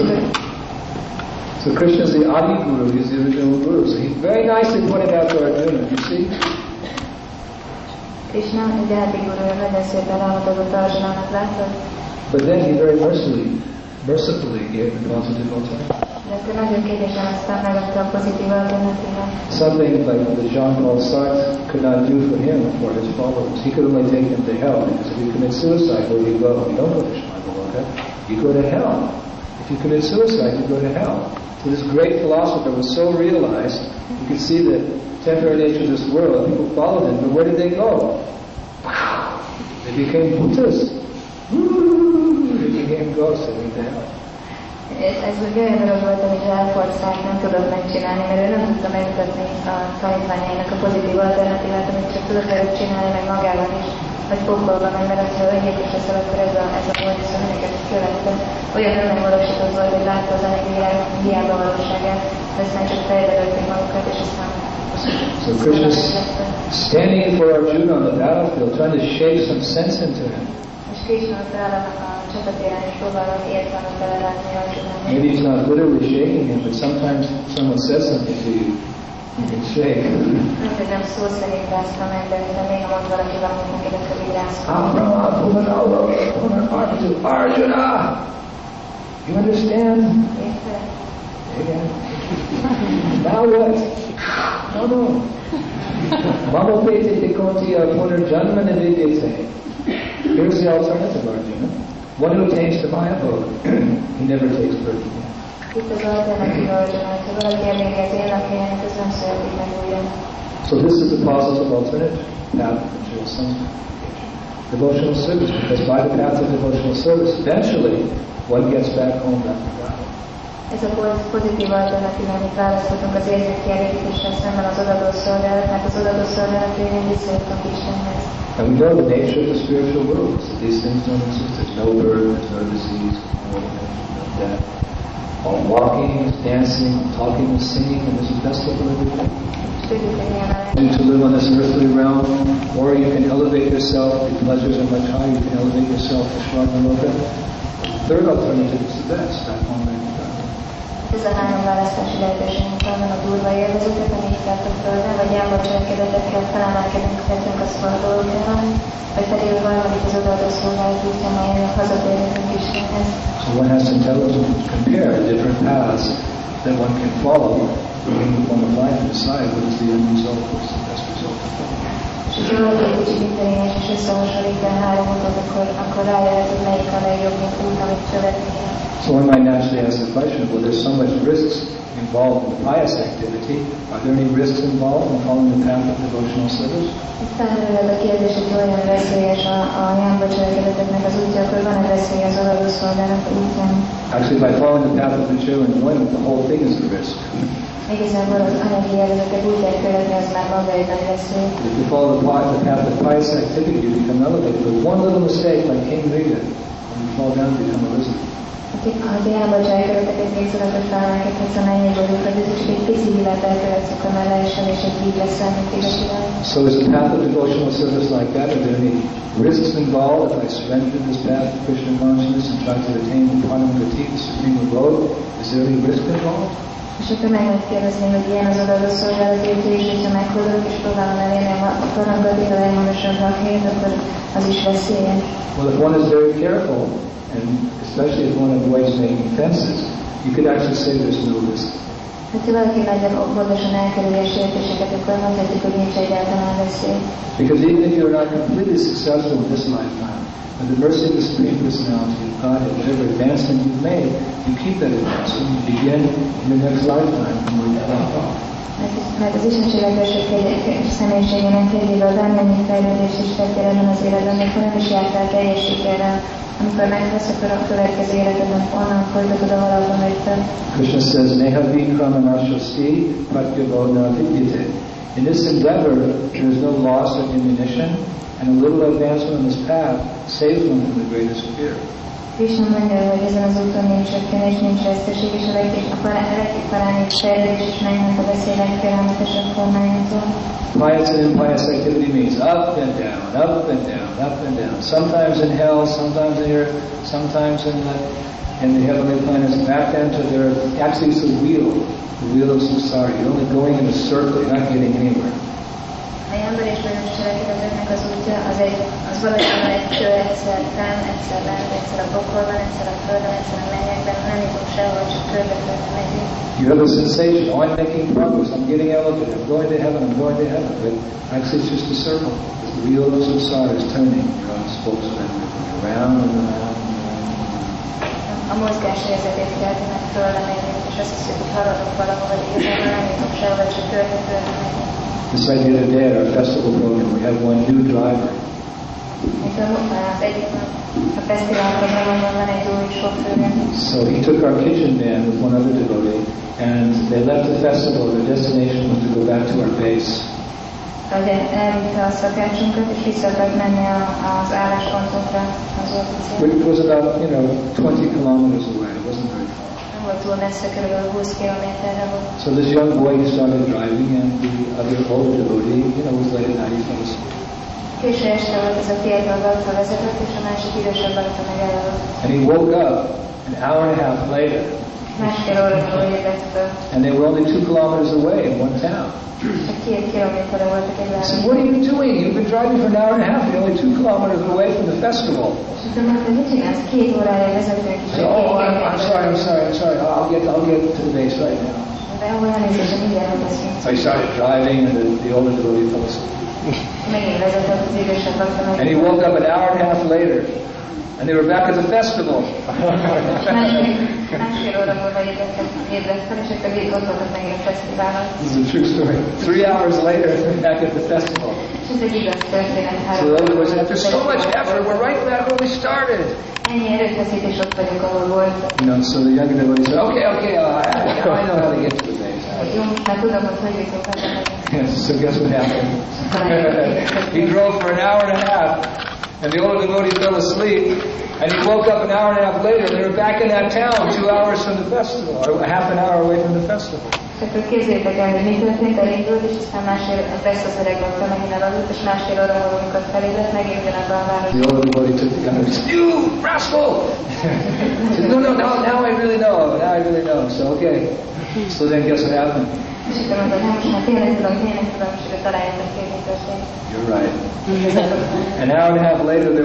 so Krishna is the Adi Guru, he's the original Guru. So he very nicely pointed out to Arjuna, you see, Krishna, egy átigurúja nagyon szépen rámutatott Arjunának, látod? but then he very mercifully, mercifully gave the positive alternative. Something like that Jean-Paul Sartre could not do for him or his followers. He could only take them to hell because if you commit suicide, where do you go? You don't go to Swargaloka, you go to hell. If you commit suicide, you go to hell. So this great philosopher was so realized, you could see the temporary nature of this world, people followed him, but where did they go? They became Buddhas. They became ghosts, they went to hell. Ez, ez egy olyan dolog volt, amit Sartre nem tudott megcsinálni, mert ő nem tudta megmutatni a tanítványainak a pozitív alternatívát, amit csak tudott velük csinálni, meg magában is, vagy pokolban, meg mert ha öngyilkos leszel, akkor ez a, ez a volt, szóval mindenket követte. Olyan önmegvalósított volt, hogy látta az anyagi hiába valóságát, aztán csak fejbe vették magukat, és aztán So Krishna's standing for Arjuna on the battlefield, trying to shake some sense into him. És Krishna ott a. Maybe he's not literally shaking him, but sometimes someone says something to you, you can shake. Arjuna! You understand? Érted? Again. Now what? No, no. Mama pete te konti punarjanma nividyate. Here's the alternative, Arjuna. One who attains to my abode, he never takes újra. So this is the positive alternative path of material sanskrit. Devotional service, because by the path of devotional service, eventually one gets back home after battle. Ez a poz- pozitív alternatíva, amit választottunk az érzéki elégítésre szemben az odadó szolgálat, mert az odadó szolgálat révén visszajutunk Istenhez. And we know the nature of the spiritual world, these things don't exist. There's no birth, there's no disease, no, death. All walking is dancing, talking is singing, and there's a festival every day. És tudjuk, hogy milyen a You to live on this earthly realm, or you can elevate yourself, the pleasures are much higher, you can elevate yourself to Swargaloka. The third alternative is the best, to God. Ez a három választási lehetőségünk van, a durva élvezetek, amik tehát a földön, vagy felemelkedünk vagy pedig az odaadó szolgálat hazatérünk Istenhez. So one has to intelligently compare the different paths that one can follow the form of life and decide what is the end result, what is the best result. És valaki egy kicsit intelligens és a akkor, akkor rájöhet, hogy melyik a legjobb út, amit követni. So one might naturally ask the question, well, there's so much risks involved in pious activity. Are there any risks involved in following the path of devotional service? Itt felmerülhet a kérdés, hogy olyan veszélyes a, a jámbor cselekedeteknek az útja, akkor van-e veszély az odaadó szolgálat útján? Actually, by following the path of material enjoyment, the whole thing is a risk. Igazából az anyagi élvezetek útját követni, az már maga egy nagy veszély. If you follow the path, the path of pious activity, you become elevated. But one little mistake, like King Nriga, when he fall down and become a lizard. Ha ti elbocsálj köröteket, végszolatot találnak, hiszen ennyi vagyunk, hogy ez csak egy pici hibát elkövetszünk a mellessen, és egy így lesz amit. So is the path of devotional service like that? Are there any risks involved if I surrender this path of Krishna consciousness and try to attain the Param Gati, the supreme abode? Is there any risk involved? És akkor meg lehet kérdezni, hogy ilyen az és hogyha és próbálom elérni a a legmagasabb akkor az is. Well, if one is very careful, and especially if one avoids making fences, you could actually say there's no risk. Hát, ha valaki nagyon óvatosan elkerüli a sértéseket, akkor mondhatjuk, hogy nincs egyáltalán veszély. Because even if you're not completely successful in this lifetime, with the mercy of the Supreme Personality of God, and whatever advancement you've made, you keep that advancement. You begin in the next lifetime from where you left off. Mert, az Istenségetőség személyiségének egyéből bármennyi fejlődés is ebben az életben, még nem is jártál teljes sikerrel, amikor megvesz, akkor a következő életedben onnan folytatod, ahol abban hagytad. Krishna says, Neha vikramanashasti pratyabodha vidyate. In this endeavor, there is no loss of ammunition, and a little advancement on this path saves one from the greatest fear. Hogy ezen az úton nincs veszteség, és a a formájától. Pious and impious activity means up and down, up and down, up and down. Sometimes in hell, sometimes in earth, sometimes in the, in the heavenly planets, back into the earth. Actually, it's a wheel, the wheel of samsara. You're only going in a circle, you're not getting anywhere. A cselekedeteknek az útja az, egy, az valójában egy kő egyszer fenn, egyszer lent, egyszer a pokolban, egyszer a földön, egyszer a mennyekben, nem jutunk sehol, csak körbe-körbe megyünk. You have a sensation, oh, I'm making progress, I'm getting elevated, I'm going to heaven, I'm going to heaven. But actually, it's just a circle. The wheel of samsara is turning. You're on spokesman, around and around and around. A mozgás érzetét kelti meg fölemérni, és azt hiszük, hogy haladok valahol, igazából nem jutunk sehol, csak körbe-körbe megyünk. This idea today at our festival program, we have one new driver. Mint a az egyik nap, a fesztivál programon van egy új sofőrünk, So he took our kitchen van with one other devotee, and they left the festival. Their destination was to go back to our base. hogy elvitte a szakácsunkat, és vissza akart menni a, az álláspontunkra az office Which was about, you know, 20 kilometers away. It wasn't very far. Nem volt túl messze, körülbelül 20 kilométerre. So this young boy, started driving, and the other older devotee, you know, was late at night. He fell asleep. Késő este volt ez a fiatal balta vezetett, és a másik idősebb balta meg. And he woke up an hour and a half later, Másfél óra múlva ébredt föl. and they were only two kilometers away in one town. Csak két kilométerre voltak egy I said, what are you doing? You've been driving for an hour and a half. You're only two kilometers away from the festival. És akkor mondta, mit csinálsz? Két órája vezetünk, és I csak said, két oh, I'm, I'm sorry, I'm sorry, I'm sorry. I'll get, I'll get to the base right now. De hol elnézést, mindjárt leszünk. So he started driving, and the, the older devotee fell asleep. Megint vezetett az idősebb balta meg. And he woke up an hour and a half later, and they were back at the festival. Másfél, másfél óra múlva ébredtek, ébredt fel, és akkor itt ott voltak megint a fesztiválon. This is a true story. Three hours later, back at the festival. És ez egy igaz történet. So in other words, after so much effort, we're right back where we started. Ennyi erőfeszítés ott vagyunk, ahol volt. You know, so the younger devotee said, okay, okay, uh, I, I know how to get to the base. Jó, már tudom, hogy hogy jutunk haza. Yes, so guess what happened? he drove for an hour and a half, and the older devotee fell asleep, and he woke up an hour and a half later, and they were back in that town two hours from the festival, or half an hour away from the festival. És akkor képzétek el, hogy mi történt, elindult, és aztán másfél, az lesz az öreg lakta megint elaludt, és másfél óra amikor felébredt, megint ugyanabban a The older devotee took the gun and said, You rascal! said, No, no, now, now I really know. Now I really know. So, okay. So then guess what happened? You're right. An hour and a half later, the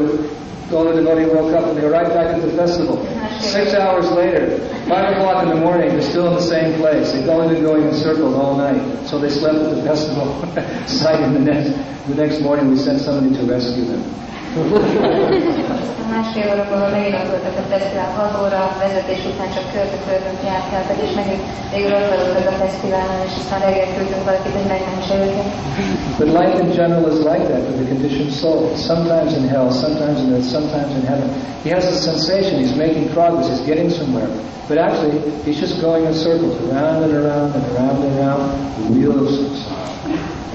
the older devotee woke up and they were right back at the festival. Six hours later, five o'clock in the morning, they're still in the same place. They've only been going in circles all night. So they slept at the festival site and the next, the next morning we sent somebody to rescue them. Másfél óra múlva a fesztivál, 6 óra vezetés után csak járkáltak, és megint végül ott voltak a fesztiválon, és aztán reggel küldtünk valakit, hogy megmentse őket. But life in general is like that for the conditioned soul. Sometimes in hell, sometimes in earth, sometimes in heaven. He has a sensation, he's making progress, he's getting somewhere. But actually, he's just going in circles, around and around and around and around, the wheel of samsara.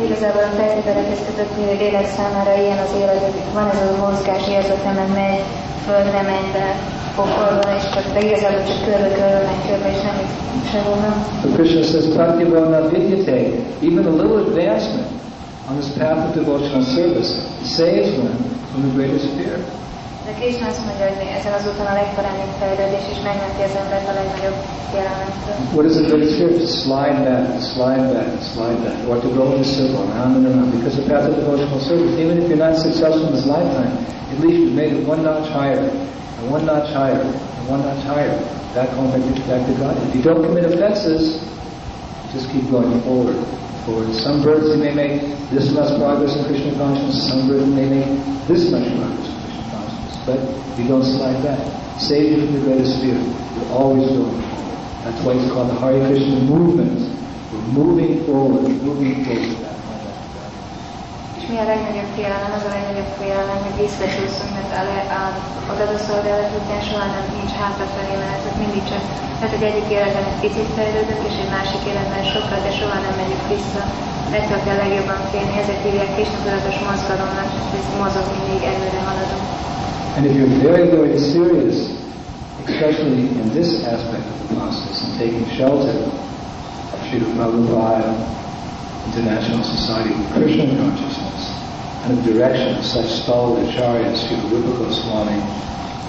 Igazából a feltételekhez kötött lélek számára ilyen az élet, van ez a mozgás érzete, mert megy földre, mennybe, pokolba, és csak, de igazából csak körbe-körbe megy körbe, és nem nem. But Krishna says, Pratyabhavana vidyate, even a little advancement on this path of devotional service saves one from the greatest fear. De Krishna azt mondja, hogy ezen az úton a fejlődés, és megmenti az embert a legnagyobb. What is the greatest fear? To slide back, slide back, slide back, or to go in a circle, around and. Because the path of devotional service, even if you're not successful in this lifetime, at least you've made it one notch higher, and one notch higher, and one notch higher, back home, back to, God. If you don't commit offenses, just keep going forward, forward. Some birds they may make this much progress in Krishna consciousness, some birds may make this much progress. But you don't slide back. Save you from the greatest fear. You're always going. That's why it's called the Hare Krishna movement. We're moving forward, moving forward. És mi a legnagyobb félelem? Az a legnagyobb félelem, hogy visszacsúszunk, mert a, a, oda a szolgálat után soha nem nincs hátrafelé menetet, mindig csak, tehát egy egyik életben egy picit fejlődünk, és egy másik életben sokkal, de soha nem megyünk vissza. Ettől kell legjobban félni, ezek hívják Krisna mozgalomnak, ez mozog mindig, előre haladunk. And if you're very, very serious, especially in this aspect of the process, and taking shelter of Srila Prabhupada, International Society of Krishna Consciousness, and the direction of such stalwart acharyas, Srila Rupa Goswami,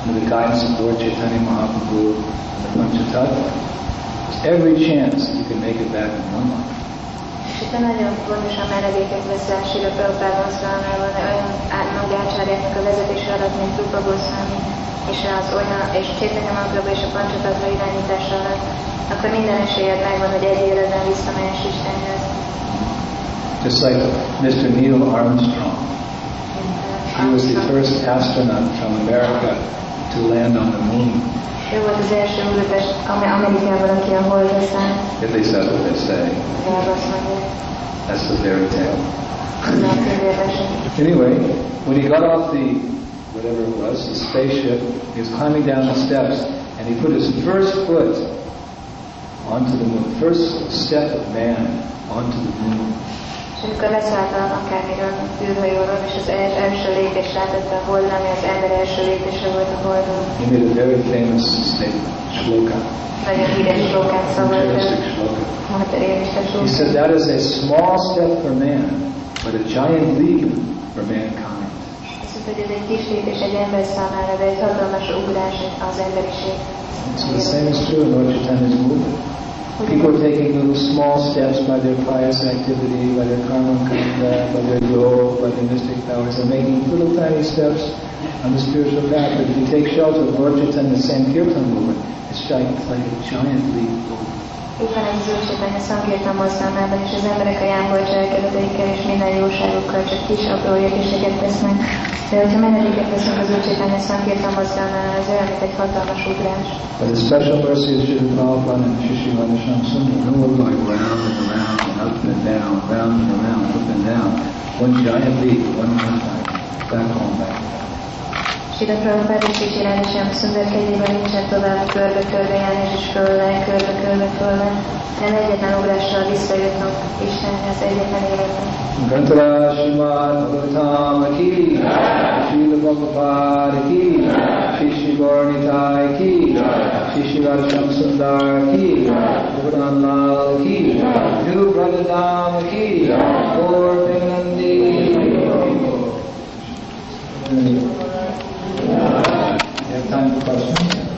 under the guidance of Lord Chaitanya Mahaprabhu and the Panchatattva, there's every chance you can make it back in one life. Itt nagyon fontosan menedéket veszel Sila Prabhupád de olyan nagy ácsárjáknak a vezetése alatt, mint Rupa Goswami, és az olyan, és Chaitanya Mahaprabhu és a Pancsatatra irányítása alatt, akkor minden esélyed megvan, hogy egy életben visszamehetsz Istenhez. Just like Mr. Neil Armstrong, he was the first astronaut from America to land on the moon. Ő volt az első úrötes Amerikában, aki a holdra szállt, At least that's what they say. legalább azt mondja, That's the fairy tale. ez a könyvérvesen. Anyway, when he got off the, whatever it was, the spaceship, he was climbing down the steps, and he put his first foot onto the moon, first step of man onto the moon. Amikor leszállt a akármiről űrhajóról, és az els- első lépést rátette a holdra, ami az ember első lépése volt a holdon, He made a very famous shloka, nagyon híres slókát szavalt He said that is a small step for man, but a giant leap for mankind. Azt mondta, hogy ez egy kis lépés egy ember számára, de egy hatalmas ugrás az emberiség. So the same is true in Lord Chaitanya's movement. People are taking little small steps by their pious activity, by their karma kanda, by their yoga, by their mystic powers. They're making little tiny steps on the spiritual path. But if you take shelter of Lord Chaitanya's Sankirtan movement, it's like, it's like a giant leap forward. Itt van egy zöldségben a szankértan mozgalmában, és az emberek a jámbol cselekedeteikkel és minden jóságokkal csak kis apró lépéseket tesznek. De hogyha menedéket veszünk az zöldségben a szankértan mozgalmánál, az olyan, mint egy hatalmas ugrás. By the special mercy of Srila Prabhupada and Sri Radhasham Sundar, no more going round and around and up and down, round and around, up and down. One giant leap, one more time, back home, back home. Chiraprabhupada Kirani Shyam Sundar Kedivani tovább körbe-körbe János is fölölel, körbe-körbe fölölel. Nem egyetlen ugrással visszajutnak Istenhez, egyetlen életben. Gantara Simad Bhagavatam Ki, Srila Prabhupada Ki, Shishi Gornitai Ki, Shishi Varsham Sundar Ki, Bhagavan Lal Ki, Dhru Prabhutam Ki, Gaur Pinandi Thank you. have time for questions?